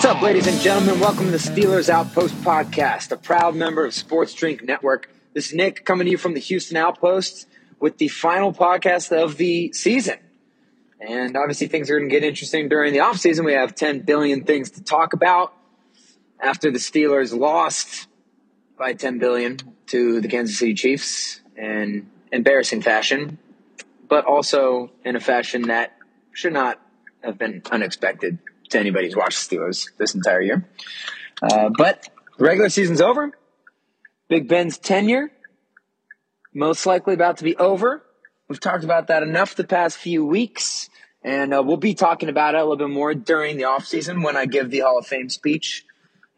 What's up, ladies and gentlemen? Welcome to the Steelers Outpost Podcast, a proud member of Sports Drink Network. This is Nick coming to you from the Houston Outpost with the final podcast of the season. And obviously, things are going to get interesting during the offseason. We have 10 billion things to talk about after the Steelers lost by 10 billion to the Kansas City Chiefs in embarrassing fashion, but also in a fashion that should not have been unexpected to anybody who's watched the Steelers this entire year. Uh, but the regular season's over. Big Ben's tenure most likely about to be over. We've talked about that enough the past few weeks, and uh, we'll be talking about it a little bit more during the offseason when I give the Hall of Fame speech.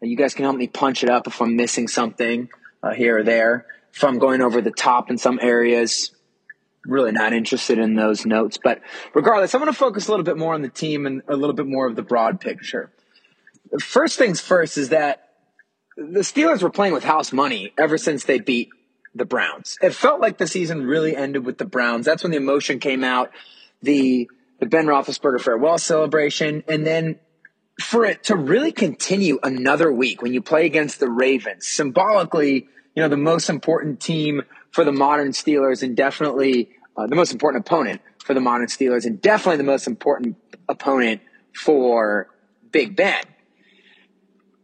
And you guys can help me punch it up if I'm missing something uh, here or there. If I'm going over the top in some areas, really not interested in those notes. But regardless, I'm going to focus a little bit more on the team and a little bit more of the broad picture. First things first is that the Steelers were playing with house money ever since they beat the Browns. It felt like the season really ended with the Browns. That's when the emotion came out, the the Ben Roethlisberger farewell celebration, and then for it to really continue another week when you play against the Ravens, symbolically, you know, the most important team for the modern Steelers and definitely uh, the most important opponent for the modern Steelers and definitely the most important opponent for Big Ben.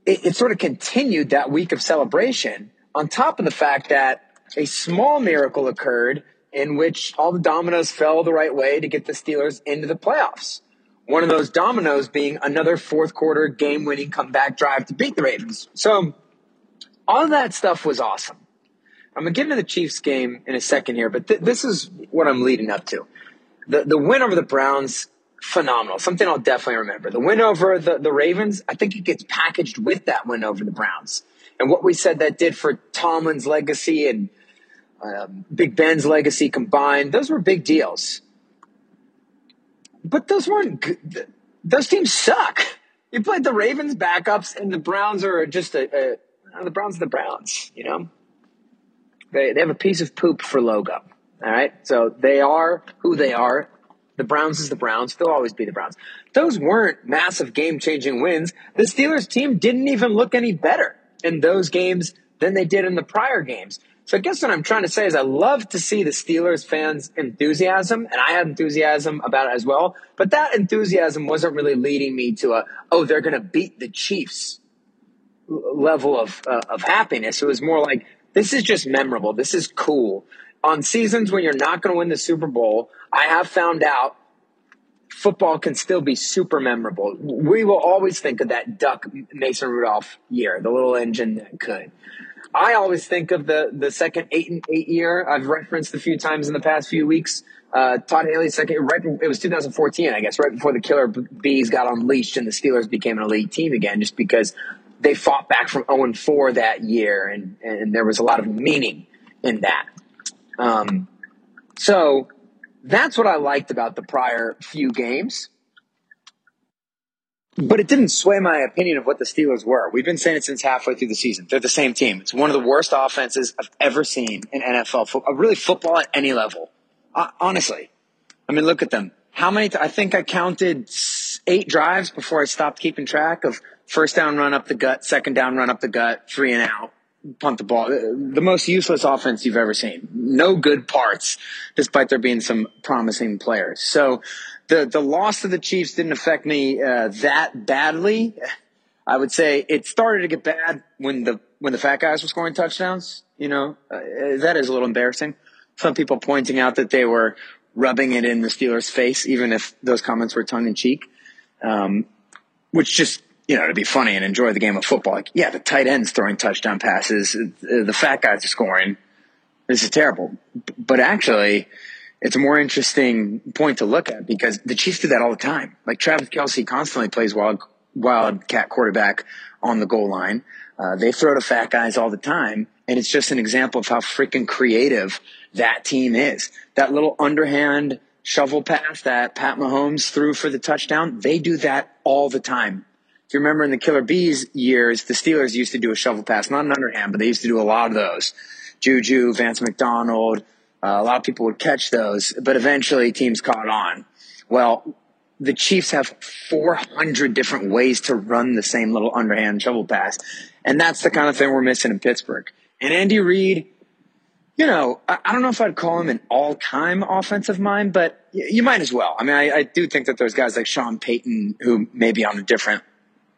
It, it sort of continued that week of celebration on top of the fact that a small miracle occurred in which all the dominoes fell the right way to get the Steelers into the playoffs. One of those dominoes being another fourth quarter game winning comeback drive to beat the Ravens. So all that stuff was awesome. I'm going to get into the Chiefs game in a second here, but th- this is what I'm leading up to. The, the win over the Browns, phenomenal. Something I'll definitely remember. The win over the, the Ravens, I think it gets packaged with that win over the Browns. And what we said that did for Tomlin's legacy and um, Big Ben's legacy combined, those were big deals. But those weren't good. Those teams suck. You played the Ravens backups, and the Browns are just a, a the Browns are the Browns. You know, they they have a piece of poop for logo. All right, so they are who they are. The Browns is the Browns. They'll always be the Browns. Those weren't massive game changing wins. The Steelers team didn't even look any better in those games than they did in the prior games. So I guess what I'm trying to say is I love to see the Steelers fans' enthusiasm, and I had enthusiasm about it as well. But that enthusiasm wasn't really leading me to a, oh, they're going to beat the Chiefs level of, uh, of happiness. It was more like, this is just memorable. This is cool. On seasons when you're not going to win the Super Bowl, I have found out football can still be super memorable. We will always think of that Duck Mason Rudolph year, the little engine that could. I always think of the the second eight and eight year. I've referenced a few times in the past few weeks. Uh, Todd Haley's second, right? It was 2014, I guess, right before the Killer Bees got unleashed and the Steelers became an elite team again, just because they fought back from 0 and 4 that year, and and there was a lot of meaning in that. Um, so that's what I liked about the prior few games. But it didn't sway my opinion of what the Steelers were. We've been saying it since halfway through the season. They're the same team. It's one of the worst offenses I've ever seen in NFL football, really football at any level. Uh, honestly. I mean, look at them. How many, t- I think I counted eight drives before I stopped keeping track of first down run up the gut, second down run up the gut, three and out, punt the ball. The most useless offense you've ever seen. No good parts, despite there being some promising players. So the, the loss of the Chiefs didn't affect me uh, that badly. I would say it started to get bad when the when the fat guys were scoring touchdowns. You know, uh, that is a little embarrassing. some people pointing out that they were rubbing it in the Steelers' face, even if those comments were tongue in cheek, um, which just you know to be funny and enjoy the game of football. Like, yeah, the tight ends throwing touchdown passes, the fat guys are scoring. This is terrible, but actually. It's a more interesting point to look at because the Chiefs do that all the time. Like Travis Kelce constantly plays wild, wildcat quarterback on the goal line. Uh, they throw to fat guys all the time. And it's just an example of how freaking creative that team is. That little underhand shovel pass that Pat Mahomes threw for the touchdown, they do that all the time. If you remember in the Killer Bees years, the Steelers used to do a shovel pass, not an underhand, but they used to do a lot of those. Juju, Vance McDonald, uh, a lot of people would catch those, but eventually teams caught on. Well, the Chiefs have 400 different ways to run the same little underhand shovel pass. And that's the kind of thing we're missing in Pittsburgh. And Andy Reid, you know, I, I, don't know if I'd call him an all time offensive mind, but y- you might as well. I mean, I, I, do think that there's guys like Sean Payton who may be on a different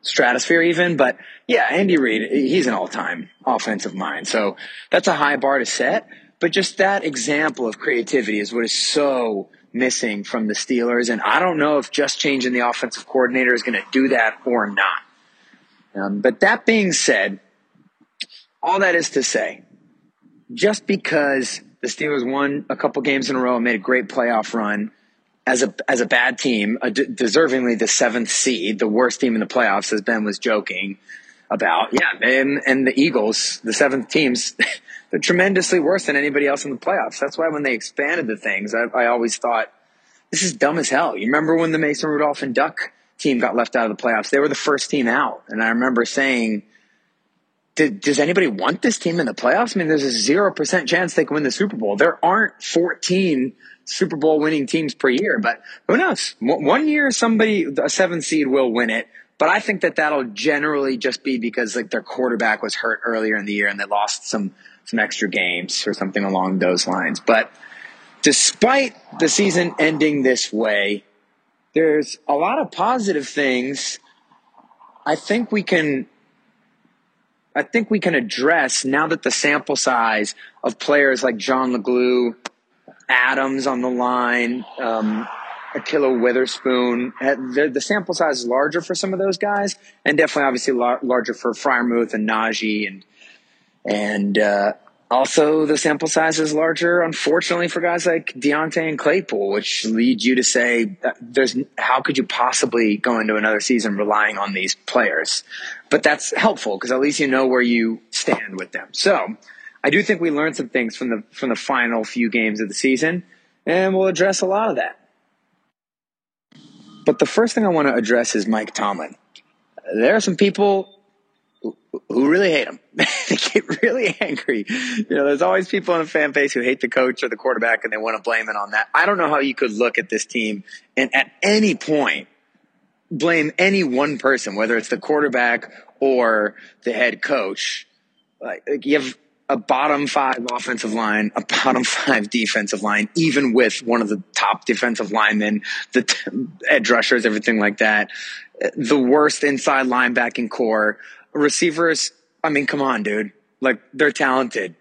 stratosphere even, but yeah, Andy Reid, he's an all time offensive mind. So that's a high bar to set. But just that example of creativity is what is so missing from the Steelers. And I don't know if just changing the offensive coordinator is going to do that or not. Um, but that being said, all that is to say, just because the Steelers won a couple games in a row and made a great playoff run as a as a bad team, deservingly the seventh seed, the worst team in the playoffs, as Ben was joking about. Yeah, and, and the Eagles, the seventh teams, they're tremendously worse than anybody else in the playoffs. That's why when they expanded the things, I, I always thought this is dumb as hell. You remember when the Mason Rudolph and Duck team got left out of the playoffs? They were the first team out, and I remember saying did, does anybody want this team in the playoffs? I mean, there's a 0% chance they can win the Super Bowl. There aren't 14 Super Bowl winning teams per year, but who knows? One year, somebody, a seven seed will win it. But I think that that'll generally just be because like their quarterback was hurt earlier in the year and they lost some, some extra games or something along those lines. But despite the season ending this way, there's a lot of positive things I think we can I think we can address now that the sample size of players like John Leglue, Adams on the line, um, Ahkello Witherspoon, the, sample size is larger for some of those guys, and definitely obviously lar- larger for Freiermuth and Najee and and uh, also, the sample size is larger, unfortunately, for guys like Diontae and Claypool, which leads you to say, "There's how could you possibly go into another season relying on these players?" But that's helpful because at least you know where you stand with them. So, I do think we learned some things from the from the final few games of the season, and we'll address a lot of that. But the first thing I want to address is Mike Tomlin. There are some people who really hate him. they get really angry. You know, there's always people in the fan base who hate the coach or the quarterback and they want to blame it on that. I don't know how you could look at this team and at any point blame any one person, whether it's the quarterback or the head coach. Like, you have a bottom five offensive line, a bottom five defensive line, even with one of the top defensive linemen, the t- edge rushers, everything like that. The worst inside linebacking corps receivers, I mean, come on, dude. Like, they're talented.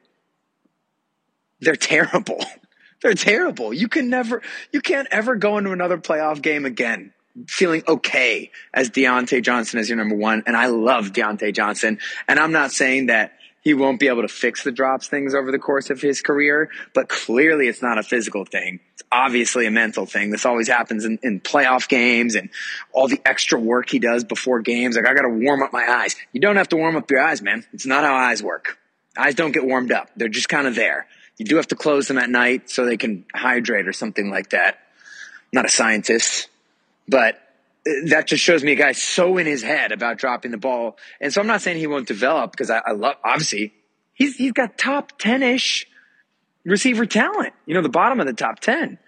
They're terrible. they're terrible. You can never, you can't ever go into another playoff game again feeling okay as Diontae Johnson as your number one. And I love Diontae Johnson. And I'm not saying that he won't be able to fix the drops things over the course of his career, but clearly it's not a physical thing. It's obviously a mental thing. This always happens in, in playoff games and all the extra work he does before games. Like, I got to warm up my eyes. You don't have to warm up your eyes, man. It's not how eyes work. Eyes don't get warmed up. They're just kind of there. You do have to close them at night so they can hydrate or something like that. I'm not a scientist, but that just shows me a guy so in his head about dropping the ball. And so I'm not saying he won't develop because I, I love, obviously, he's, he's got top 10 ish receiver talent, you know, the bottom of the top 10.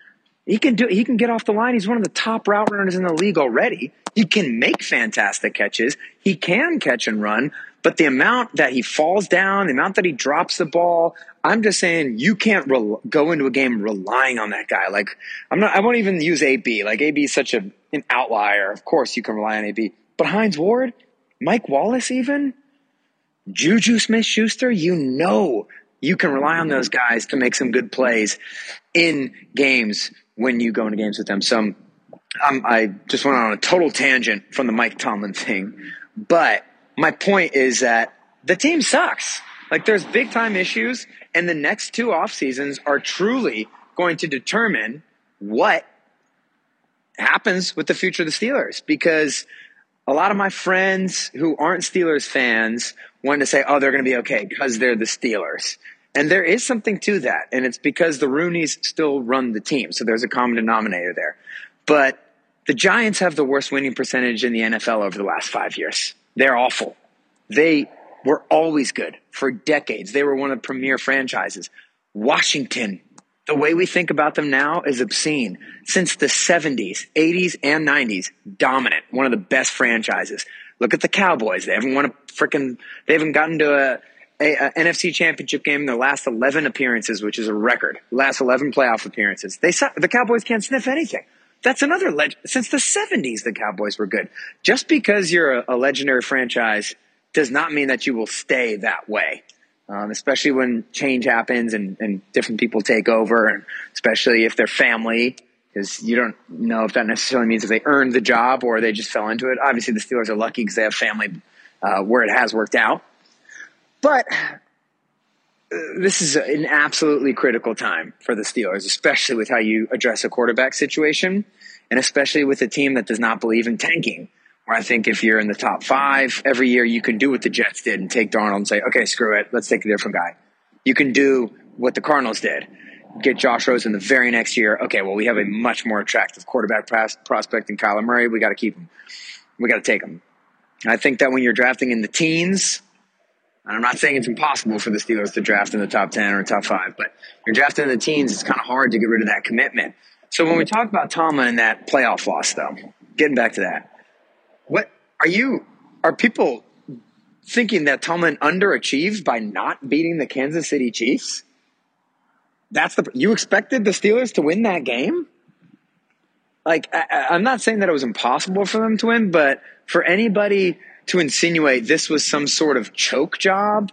He can do, he can get off the line. He's one of the top route runners in the league already. He can make fantastic catches. He can catch and run, but the amount that he falls down, the amount that he drops the ball, I'm just saying you can't re- go into a game relying on that guy. Like I'm not, I won't even use AB. Like AB is such a, an outlier. Of course you can rely on AB, but Hines Ward, Mike Wallace, even Juju Smith Schuster, you know you can rely on those guys to make some good plays in games when you go into games with them. So um, I just went on a total tangent from the Mike Tomlin thing, but my point is that the team sucks. Like there's big time issues, and the next two off seasons are truly going to determine what happens with the future of the Steelers because a lot of my friends who aren't Steelers fans want to say, oh, they're going to be okay because they're the Steelers. And there is something to that. And it's because the Rooneys still run the team. So there's a common denominator there. But the Giants have the worst winning percentage in the NFL over the last five years. They're awful. They were always good for decades. They were one of the premier franchises. Washington the way we think about them now is obscene. Since the 70s, 80s, and 90s, dominant, one of the best franchises. Look at the Cowboys. They haven't won a freaking, they haven't gotten to a, a, a, NFC championship game in their last 11 appearances, which is a record. Last 11 playoff appearances. They, the Cowboys can't sniff anything. That's another legend. Since the 70s, the Cowboys were good. Just because you're a, a legendary franchise does not mean that you will stay that way um, especially when change happens and, and different people take over, and especially if they're family, because you don't know if that necessarily means if they earned the job or they just fell into it. Obviously, the Steelers are lucky because they have family uh, where it has worked out. But this is an absolutely critical time for the Steelers, especially with how you address a quarterback situation, and especially with a team that does not believe in tanking. Where I think if you're in the top five every year, you can do what the Jets did and take Darnold and say, okay, screw it, let's take a different guy. You can do what the Cardinals did, get Josh Rosen the very next year. Okay, well, we have a much more attractive quarterback prospect than Kyler Murray. We got to keep him. We got to take him. I think that when you're drafting in the teens, and I'm not saying it's impossible for the Steelers to draft in the top 10 or top five, but you're drafting in the teens, it's kind of hard to get rid of that commitment. So when we talk about Tomlin and that playoff loss, though, getting back to that, what are you? Are people thinking that Tomlin underachieved by not beating the Kansas City Chiefs? That's the you expected the Steelers to win that game. Like I, I'm not saying that it was impossible for them to win, but for anybody to insinuate this was some sort of choke job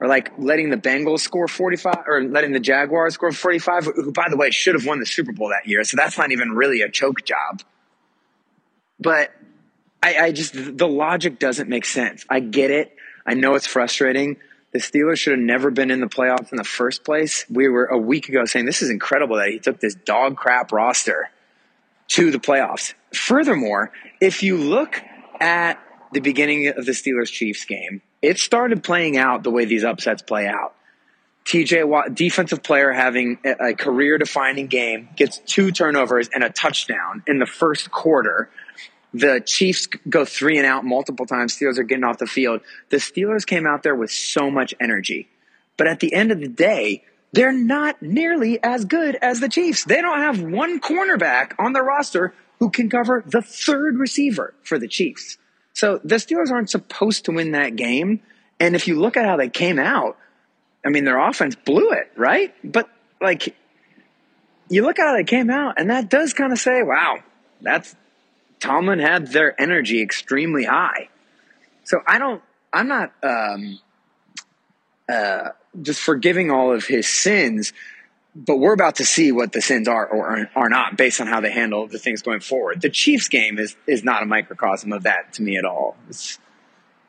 or like letting the Bengals score 45 or letting the Jaguars score 45, who, by the way, should have won the Super Bowl that year. So that's not even really a choke job. But I, I just, the logic doesn't make sense. I get it. I know it's frustrating. The Steelers should have never been in the playoffs in the first place. We were a week ago saying this is incredible that he took this dog crap roster to the playoffs. Furthermore, if you look at the beginning of the Steelers Chiefs game, it started playing out the way these upsets play out. TJ Watt, defensive player having a career defining game, gets two turnovers and a touchdown in the first quarter the Chiefs go three and out multiple times. Steelers are getting off the field. The Steelers came out there with so much energy. But at the end of the day, they're not nearly as good as the Chiefs. They don't have one cornerback on their roster who can cover the third receiver for the Chiefs. So the Steelers aren't supposed to win that game. And if you look at how they came out, I mean, their offense blew it, right? But like, you look at how they came out, and that does kind of say, wow, that's Tomlin had their energy extremely high. So I don't, I'm not um, uh, just forgiving all of his sins, but we're about to see what the sins are or are not based on how they handle the things going forward. The Chiefs game is, is not a microcosm of that to me at all. It's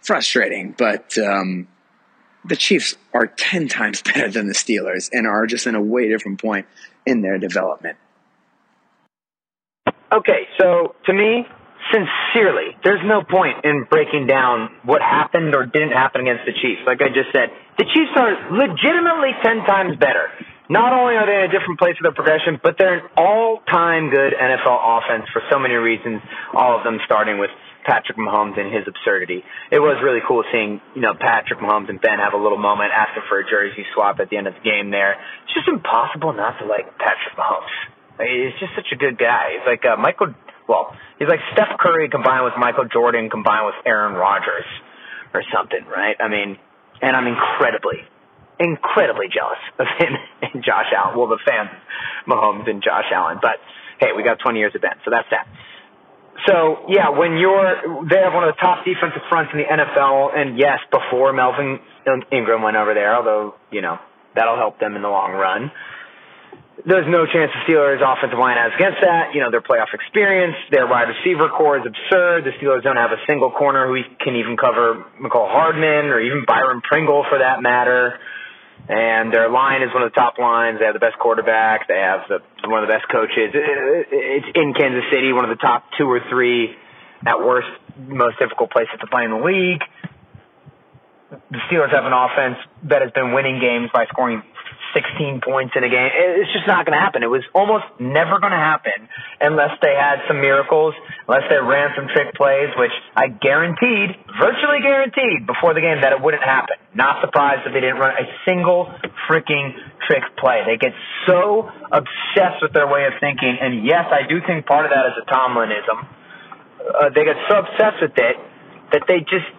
frustrating, but um, the Chiefs are 10 times better than the Steelers and are just in a way different point in their development. Okay, so to me, sincerely, there's no point in breaking down what happened or didn't happen against the Chiefs. Like I just said, the Chiefs are legitimately 10 times better. Not only are they in a different place of their progression, but they're an all-time good NFL offense for so many reasons, all of them starting with Patrick Mahomes and his absurdity. It was really cool seeing, you know, Patrick Mahomes and Ben have a little moment asking for a jersey swap at the end of the game there. It's just impossible not to like Patrick Mahomes. He's just such a good guy. He's like uh, Michael. Well, he's like Steph Curry combined with Michael Jordan combined with Aaron Rodgers or something, right? I mean, and I'm incredibly, incredibly jealous of him and Josh Allen. Well, the fans, Mahomes and Josh Allen. But hey, we got 20 years of Ben, so that's that. So yeah, when you're they have one of the top defensive fronts in the NFL, and yes, before Melvin Ingram went over there, although you know That'll help them in the long run. There's no chance the Steelers' offensive line has against that. You know, their playoff experience, their wide receiver corps is absurd. The Steelers don't have a single corner who can even cover Mecole Hardman or even Byron Pringle for that matter. And their line is one of the top lines. They have the best quarterback. They have the, one of the best coaches. It's in Kansas City, one of the top two or three at worst, most difficult places to play in the league. The Steelers have an offense that has been winning games by scoring 16 points in a game. It's just not going to happen. It was almost never going to happen unless they had some miracles, unless they ran some trick plays, which I guaranteed, virtually guaranteed before the game that it wouldn't happen. Not surprised that they didn't run a single freaking trick play. They get so obsessed with their way of thinking. And yes, I do think part of that is a Tomlinism. Uh, they get so obsessed with it that they just,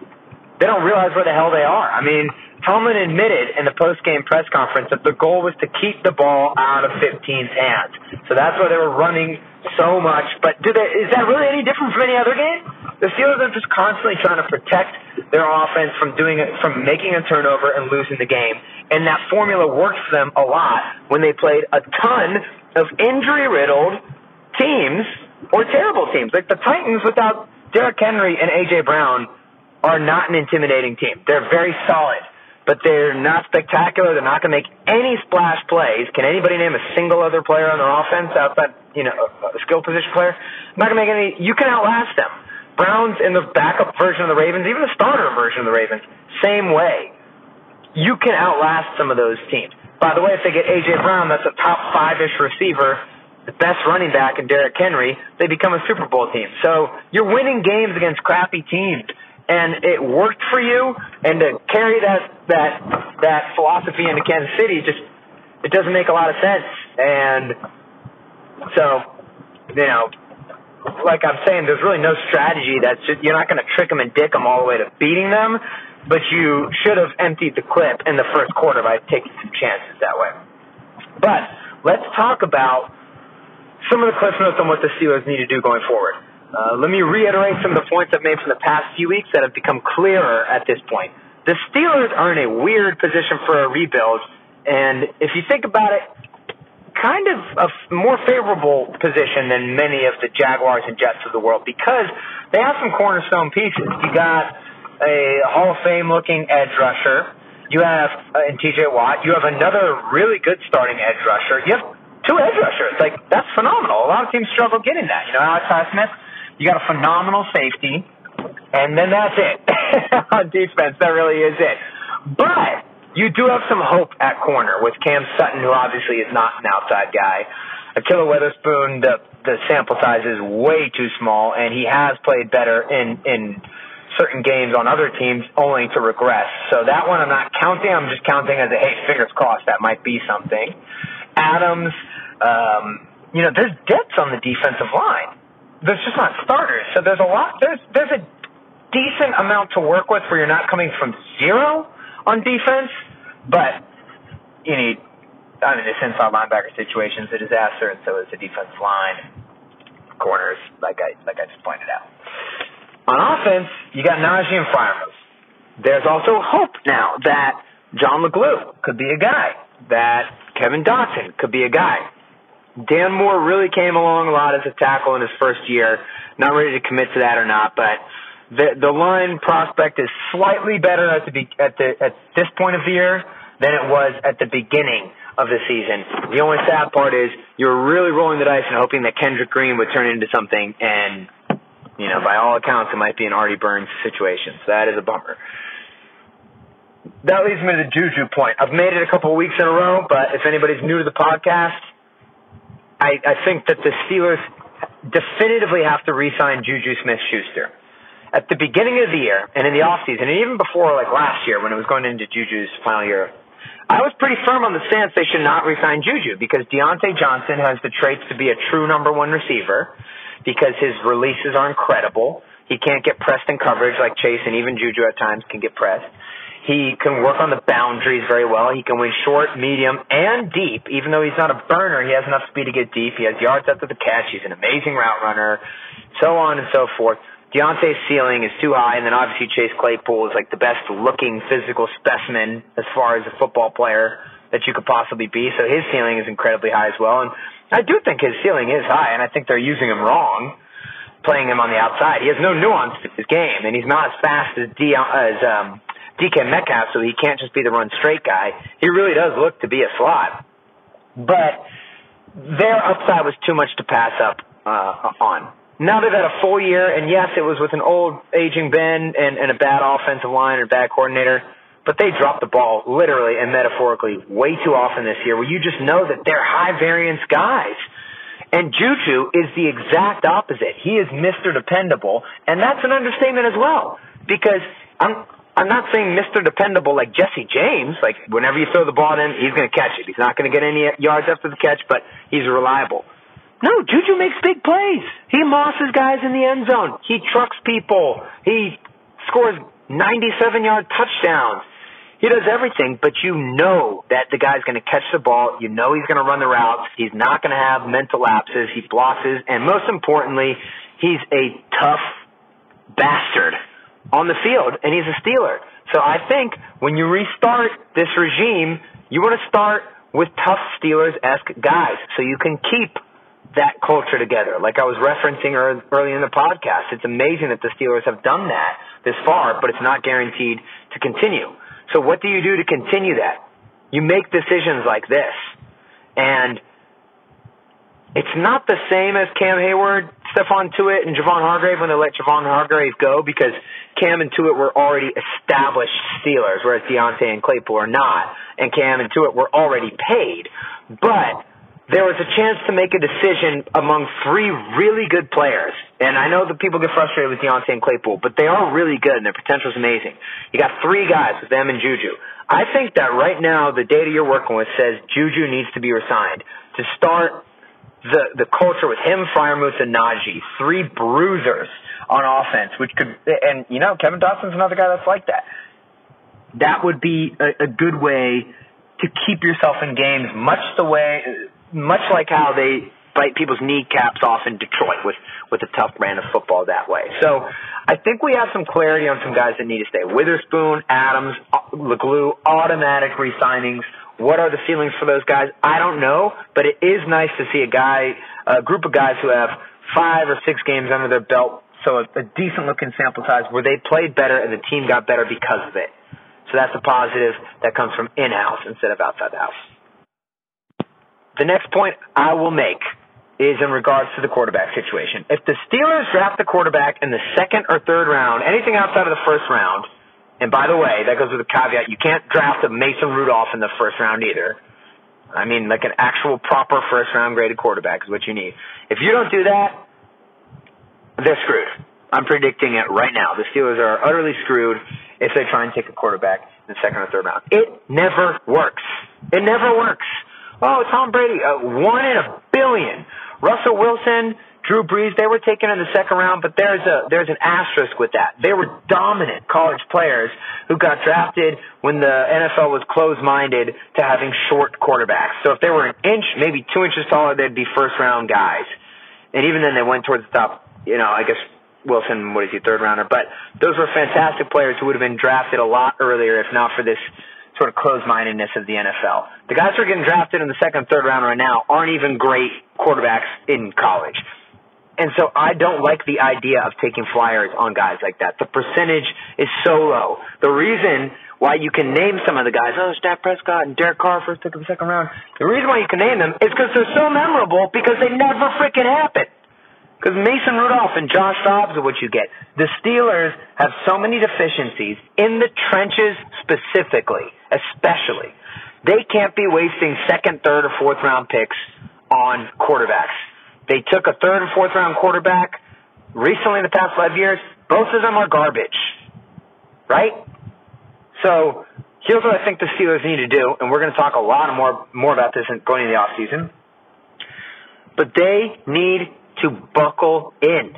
they don't realize where the hell they are. I mean, Tomlin admitted in the post-game press conference that the goal was to keep the ball out of 15's hands. So that's why they were running so much. But do they, is that really any different from any other game? The Steelers are just constantly trying to protect their offense from doing it, from making a turnover and losing the game. And that formula worked for them a lot when they played a ton of injury-riddled teams or terrible teams. Like the Titans without Derrick Henry and A.J. Brown are not an intimidating team. They're very solid but they're not spectacular. They're not going to make any splash plays. Can anybody name a single other player on their offense outside, you know, a skill position player? Not going to make any. You can outlast them. Browns in the backup version of the Ravens, even the starter version of the Ravens, same way. You can outlast some of those teams. By the way, if they get AJ Brown, that's a top five-ish receiver, the best running back in Derrick Henry, they become a Super Bowl team. So you're winning games against crappy teams and it worked for you, and to carry that that that philosophy into Kansas City just it doesn't make a lot of sense. And so, you know, like I'm saying, there's really no strategy. That's just, you're not going to trick them and dick them all the way to beating them, but you should have emptied the clip in the first quarter by taking some chances that way. But let's talk about some of the cliff notes on what the Steelers need to do going forward. Uh, let me reiterate some of the points I've made from the past few weeks that have become clearer at this point. The Steelers are in a weird position for a rebuild, and if you think about it, kind of a more favorable position than many of the Jaguars and Jets of the world because they have some cornerstone pieces. You got a Hall of Fame looking edge rusher. You have uh, in TJ Watt. You have another really good starting edge rusher. You have two edge rushers. Like that's phenomenal. A lot of teams struggle getting that. You know, Alex Highsmith you got a phenomenal safety, and then that's it on defense. That really is it. But you do have some hope at corner with Cam Sutton, who obviously is not an outside guy. Ahkello Witherspoon, the the sample size is way too small, and he has played better in in certain games on other teams, only to regress. So that one I'm not counting. I'm just counting as a hey, fingers crossed that might be something. Adams, um, you know, there's depth on the defensive line there's just not starters. So there's a lot. There's there's a decent amount to work with where you're not coming from zero on defense, but you need. I mean, this inside linebacker situation is a disaster, and so is the defensive line, corners, like I like I just pointed out. On offense, you got Najee and Freiermuth. There's also hope now that John Leglue could be a guy, that Kevin Dotson could be a guy. Dan Moore really came along a lot as a tackle in his first year. Not ready to commit to that or not, but the the line prospect is slightly better at the at the at this point of the year than it was at the beginning of the season. The only sad part is you're really rolling the dice and hoping that Kendrick Green would turn into something, and you know, by all accounts, it might be an Artie Burns situation. So that is a bummer. That leads me to the Juju point. I've made it a couple of weeks in a row, but if anybody's new to the podcast, I, I think that the Steelers definitively have to re-sign Juju Smith-Schuster. At the beginning of the year and in the offseason, and even before like last year when it was going into Juju's final year, I was pretty firm on the stance they should not re-sign Juju because Diontae Johnson has the traits to be a true number one receiver because his releases are incredible. He can't get pressed in coverage like Chase and even Juju at times can get pressed. He can work on the boundaries very well. He can win short, medium, and deep. Even though he's not a burner, he has enough speed to get deep. He has yards after the catch. He's an amazing route runner, so on and so forth. Diontae's ceiling is too high, and then obviously Chase Claypool is like the best looking physical specimen as far as a football player that you could possibly be. So his ceiling is incredibly high as well. And I do think his ceiling is high, and I think they're using him wrong, playing him on the outside. He has no nuance to his game, and he's not as fast as, D- as um, DK Metcalf, so he can't just be the run straight guy. He really does look to be a slot. But their upside was too much to pass up uh, on. Now they've had a full year, and yes, it was with an old aging Ben and, and a bad offensive line or bad coordinator, but they dropped the ball literally and metaphorically way too often this year where you just know that they're high variance guys. And Juju is the exact opposite. He is Mr. Dependable, and that's an understatement as well. Because I'm I'm not saying Mr. Dependable like Jesse James, like whenever you throw the ball in, he's going to catch it. He's not going to get any yards after the catch, but he's reliable. No, Juju makes big plays. He mosses guys in the end zone. He trucks people. He scores 97 yard touchdowns. He does everything, but you know that the guy's going to catch the ball. You know he's going to run the routes. He's not going to have mental lapses. He blocks, and most importantly, he's a tough bastard on the field, and he's a Steeler. So I think when you restart this regime, you want to start with tough Steelers-esque guys, so you can keep that culture together. Like I was referencing early in the podcast, it's amazing that the Steelers have done that this far, but it's not guaranteed to continue. So what do you do to continue that? You make decisions like this. And it's not the same as Cam Heyward, Stephon Tuitt, and Javon Hargrave when they let Javon Hargrave go because Cam and Tuitt were already established Steelers, whereas Diontae and Claypool are not. And Cam and Tuitt were already paid. But there was a chance to make a decision among three really good players. And I know that people get frustrated with Diontae and Claypool, but they are really good and their potential is amazing. You got three guys with them and Juju. I think that right now the data you're working with says Juju needs to be resigned to start the the culture with him, Freiermuth, and Najee, three bruisers on offense, which could and you know Kevin Dotson's another guy that's like that. That would be a, a good way to keep yourself in games, much the way, much like how they bite people's kneecaps off in Detroit with with a tough brand of football that way. So I think we have some clarity on some guys that need to stay. Witherspoon, Adams, uh, Leglue, automatic re-signings. What are the feelings for those guys? I don't know, but it is nice to see a guy, a group of guys who have five or six games under their belt, so a, a decent looking sample size where they played better and the team got better because of it. So that's a positive that comes from in-house instead of outside the house. The next point I will make is in regards to the quarterback situation. If the Steelers draft the quarterback in the second or third round, anything outside of the first round, and by the way, that goes with a caveat, you can't draft a Mason Rudolph in the first round either. I mean, like an actual proper first round graded quarterback is what you need. If you don't do that, they're screwed. I'm predicting it right now. The Steelers are utterly screwed if they try and take a quarterback in the second or third round. It never works. It never works. Oh, Tom Brady, uh, one in a billion. Russell Wilson, Drew Brees, they were taken in the second round, but there's a there's an asterisk with that. They were dominant college players who got drafted when the NFL was closed-minded to having short quarterbacks. So if they were an inch, maybe two inches taller, they'd be first-round guys. And even then, they went towards the top. You know, I guess Wilson, what is he, third rounder? But those were fantastic players who would have been drafted a lot earlier if not for this sort of closed-mindedness of the NFL. The guys who are getting drafted in the second, third round right now aren't even great quarterbacks in college. And so I don't like the idea of taking flyers on guys like that. The percentage is so low. The reason why you can name some of the guys, oh, Dak Prescott and Derek Carr first pick of the second round, the reason why you can name them is because they're so memorable because they never freaking happen. Because Mason Rudolph and Josh Dobbs are what you get. The Steelers have so many deficiencies in the trenches specifically, especially. They can't be wasting second, third, or fourth round picks on quarterbacks. They took a third and fourth round quarterback recently in the past five years. Both of them are garbage. Right? So here's what I think the Steelers need to do, and we're going to talk a lot more more about this going into the off season. But they need to buckle in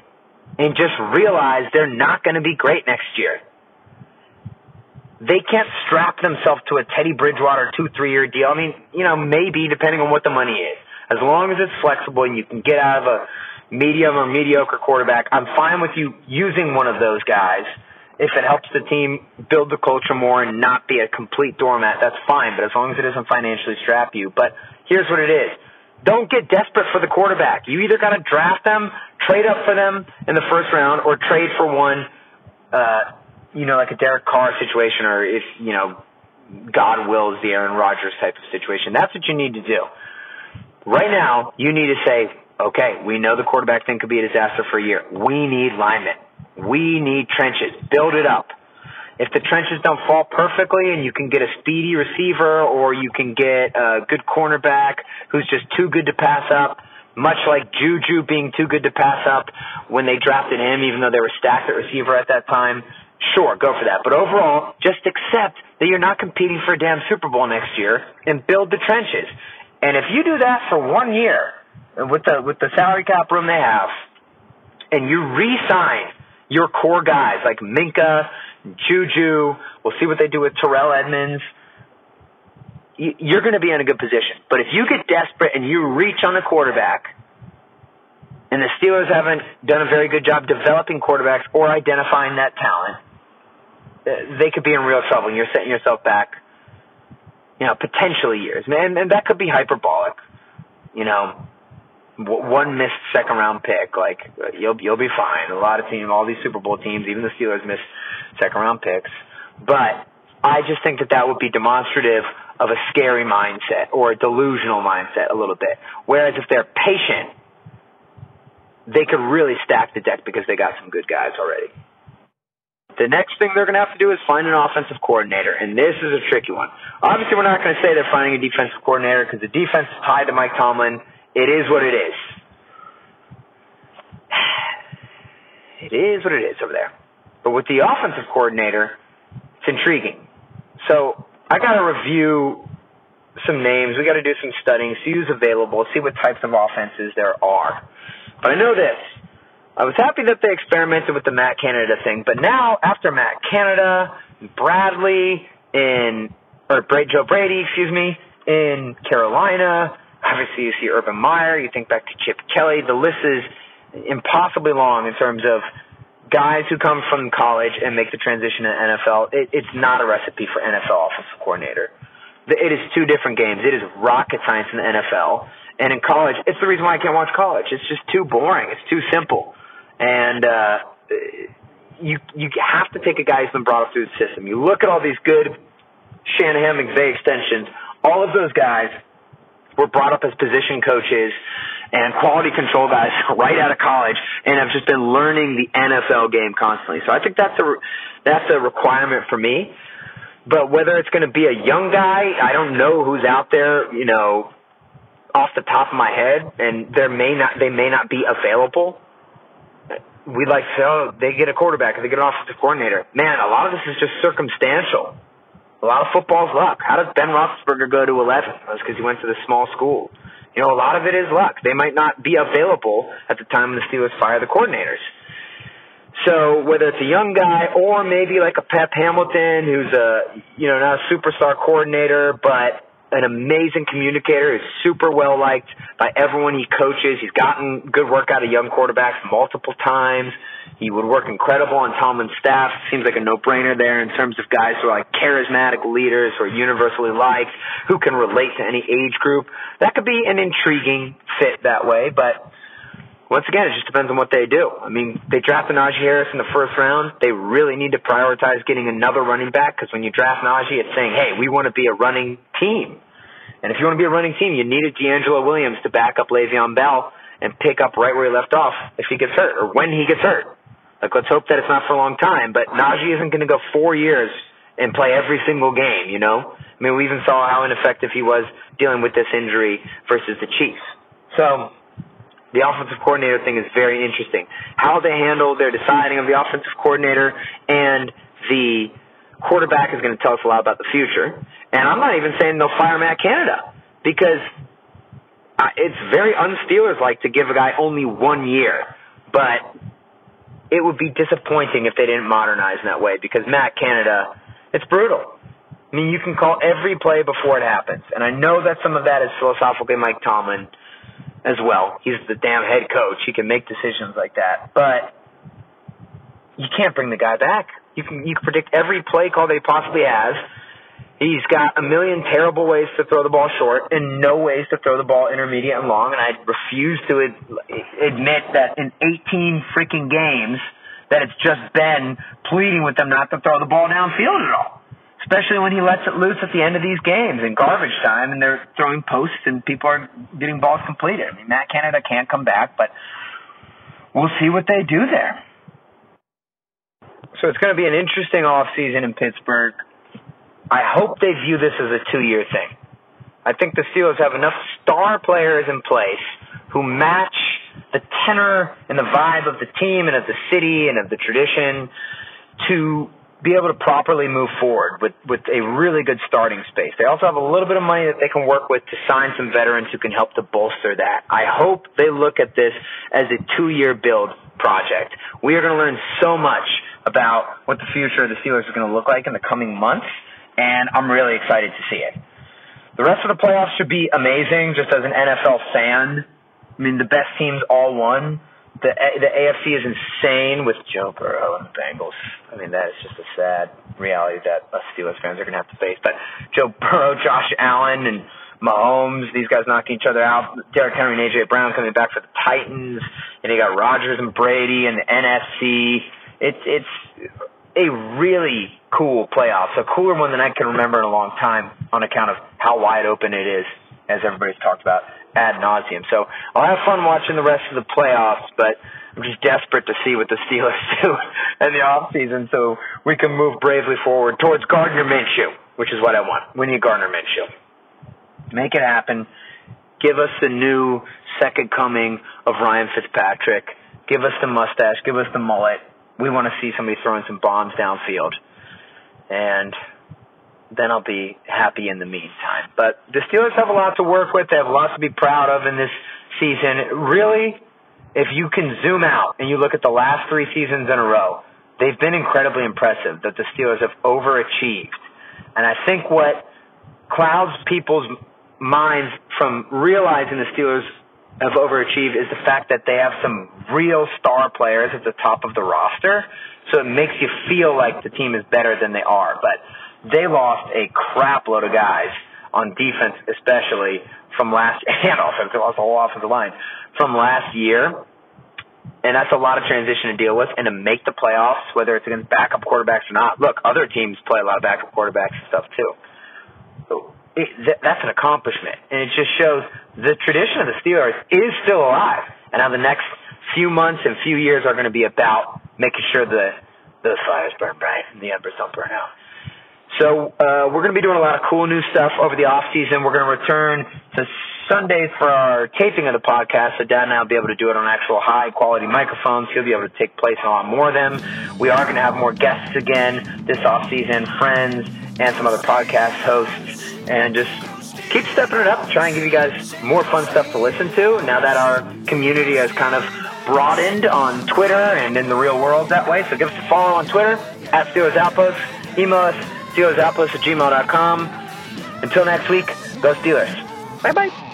and just realize they're not going to be great next year. They can't strap themselves to a Teddy Bridgewater two, three year deal. I mean, you know, maybe depending on what the money is. As long as it's flexible and you can get out of a medium or mediocre quarterback, I'm fine with you using one of those guys if it helps the team build the culture more and not be a complete doormat, that's fine. But as long as it doesn't financially strap you. But here's what it is. Don't get desperate for the quarterback. You either got to draft them, trade up for them in the first round, or trade for one, uh, you know, like a Derek Carr situation, or if, you know, God wills the Aaron Rodgers type of situation. That's what you need to do. Right now, you need to say, okay, we know the quarterback thing could be a disaster for a year. We need linemen. We need trenches. Build it up. If the trenches don't fall perfectly and you can get a speedy receiver or you can get a good cornerback who's just too good to pass up, much like Juju being too good to pass up when they drafted him, even though they were stacked at receiver at that time, sure, go for that. But overall, just accept that you're not competing for a damn Super Bowl next year and build the trenches. And if you do that for one year with the with the salary cap room they have, and you re-sign your core guys like Minkah, Juju. We'll see what they do with Terrell Edmunds. You're going to be in a good position. But if you get desperate and you reach on the quarterback, and the Steelers haven't done a very good job developing quarterbacks or identifying that talent, uh, they could be in real trouble, and you're setting yourself back, you know, potentially years. And, and that could be hyperbolic. You know, one missed second round pick, like you'll you'll be fine. A lot of teams, all these Super Bowl teams, even the Steelers miss second round picks. But I just think that that would be demonstrative of a scary mindset or a delusional mindset a little bit. Whereas if they're patient, they could really stack the deck because they got some good guys already. The next thing they're going to have to do is find an offensive coordinator, and this is a tricky one. Obviously, we're not going to say they're finding a defensive coordinator because the defense is tied to Mike Tomlin it is what it is. It is what it is over there. But with the offensive coordinator, it's intriguing. So I got to review some names. We got to do some studying, see who's available, see what types of offenses there are. But I know this. I was happy that they experimented with the Matt Canada thing, but now after Matt Canada, Bradley in or Joe Brady, excuse me, in Carolina, Obviously, you see Urban Meyer. You think back to Chip Kelly. The list is impossibly long in terms of guys who come from college and make the transition to NFL. It, it's not a recipe for NFL offensive coordinator. It is two different games. It is rocket science in the NFL, and in college, it's the reason why I can't watch college. It's just too boring. It's too simple, and uh, you you have to take a guy who's been brought up through the system. You look at all these good Shanahan McVay extensions. All of those guys were brought up as position coaches and quality control guys right out of college and have just been learning the NFL game constantly. So I think that's a that's a requirement for me. But whether it's going to be a young guy, I don't know who's out there, you know, off the top of my head, and there may not they may not be available. We'd like to say, oh, they get a quarterback, they get an offensive coordinator. Man, a lot of this is just circumstantial. A lot of football's luck. How does Ben Roethlisberger go to 11? That's because he went to the small school. You know, a lot of it is luck. They might not be available at the time when the Steelers fire the coordinators. So whether it's a young guy or maybe like a Pep Hamilton, who's a you know not a superstar coordinator, but an amazing communicator, is super well liked by everyone he coaches. He's gotten good work out of young quarterbacks multiple times. He would work incredible on Tomlin's staff. Seems like a no-brainer there in terms of guys who are like charismatic leaders who are universally liked, who can relate to any age group. That could be an intriguing fit that way, but once again, it just depends on what they do. I mean, they drafted Najee Harris in the first round. They really need to prioritize getting another running back because when you draft Najee, it's saying, hey, we want to be a running team. And if you want to be a running team, you needed DeAngelo Williams to back up Le'Veon Bell and pick up right where he left off if he gets hurt or when he gets hurt. Like, let's hope that it's not for a long time. But Najee isn't going to go four years and play every single game, you know? I mean, we even saw how ineffective he was dealing with this injury versus the Chiefs. So, the offensive coordinator thing is very interesting. How they handle their deciding of the offensive coordinator and the quarterback is going to tell us a lot about the future. And I'm not even saying they'll fire Matt Canada because it's very un-Steelers like to give a guy only one year. But it would be disappointing if they didn't modernize in that way because Matt Canada, it's brutal. I mean, you can call every play before it happens. And I know that some of that is philosophically Mike Tomlin as well. He's the damn head coach. He can make decisions like that. But you can't bring the guy back. You can you can predict every play call he possibly has. He's got a million terrible ways to throw the ball short and no ways to throw the ball intermediate and long. And I refuse to ad- admit that in 18 freaking games that it's just been pleading with them not to throw the ball downfield at all. Especially when he lets it loose at the end of these games in garbage time and they're throwing posts and people are getting balls completed. I mean, Matt Canada can't come back, but we'll see what they do there. So it's going to be an interesting offseason in Pittsburgh. I hope they view this as a two year thing. I think the Steelers have enough star players in place who match the tenor and the vibe of the team and of the city and of the tradition to be able to properly move forward with, with a really good starting space. They also have a little bit of money that they can work with to sign some veterans who can help to bolster that. I hope they look at this as a two year build project. We are going to learn so much about what the future of the Steelers is going to look like in the coming months and I'm really excited to see it. The rest of the playoffs should be amazing. Just as an NFL fan, I mean, the best teams all won. The the AFC is insane with Joe Burrow and the Bengals. I mean, that is just a sad reality that us Steelers fans are going to have to face. But Joe Burrow, Josh Allen, and Mahomes, these guys knocking each other out. Derrick Henry and AJ Brown coming back for the Titans, and you got Rodgers and Brady and the NFC. It's it's a really cool playoff, a cooler one than I can remember in a long time on account of how wide open it is, as everybody's talked about ad nauseum. So I'll have fun watching the rest of the playoffs, but I'm just desperate to see what the Steelers do in the off season so we can move bravely forward towards Gardner Minshew, which is what I want. We need Gardner Minshew. Make it happen. Give us the new second coming of Ryan Fitzpatrick. Give us the mustache. Give us the mullet we want to see somebody throwing some bombs downfield. And then I'll be happy in the meantime. But the Steelers have a lot to work with. They have a lot to be proud of in this season. Really, if you can zoom out and you look at the last three seasons in a row, they've been incredibly impressive that the Steelers have overachieved. And I think what clouds people's minds from realizing the Steelers have overachieved is the fact that they have some real star players at the top of the roster. So it makes you feel like the team is better than they are. But they lost a crap load of guys on defense, especially from last and offense. Lost a whole offensive line from last year. And that's a lot of transition to deal with and to make the playoffs, whether it's against backup quarterbacks or not. Look, other teams play a lot of backup quarterbacks and stuff too. So it, th- that's an accomplishment, and it just shows the tradition of the Steelers is still alive, and how the next few months and few years are going to be about making sure the the fires burn bright and the embers don't burn out. So uh, we're going to be doing a lot of cool new stuff over the off season. We're going to return to Sundays for our taping of the podcast, so Dad and I will be able to do it on actual high quality microphones. He'll be able to take place in a lot more of them. We are going to have more guests again this off season, friends, and some other podcast hosts and just keep stepping it up. Try and give you guys more fun stuff to listen to. Now that our community has kind of broadened on Twitter and in the real world that way, so give us a follow on Twitter at Steelers Outpost. Email us SteelersOutpost at gmail.com. Until next week, go Steelers. Bye bye.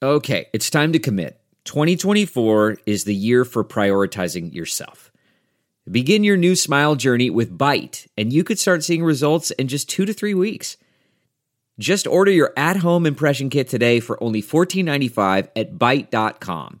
Okay, it's time to commit. 2024 is the year for prioritizing yourself. Begin your new smile journey with Byte, and you could start seeing results in just two to three weeks. Just order your at home impression kit today for only $14.95 at Byte.com.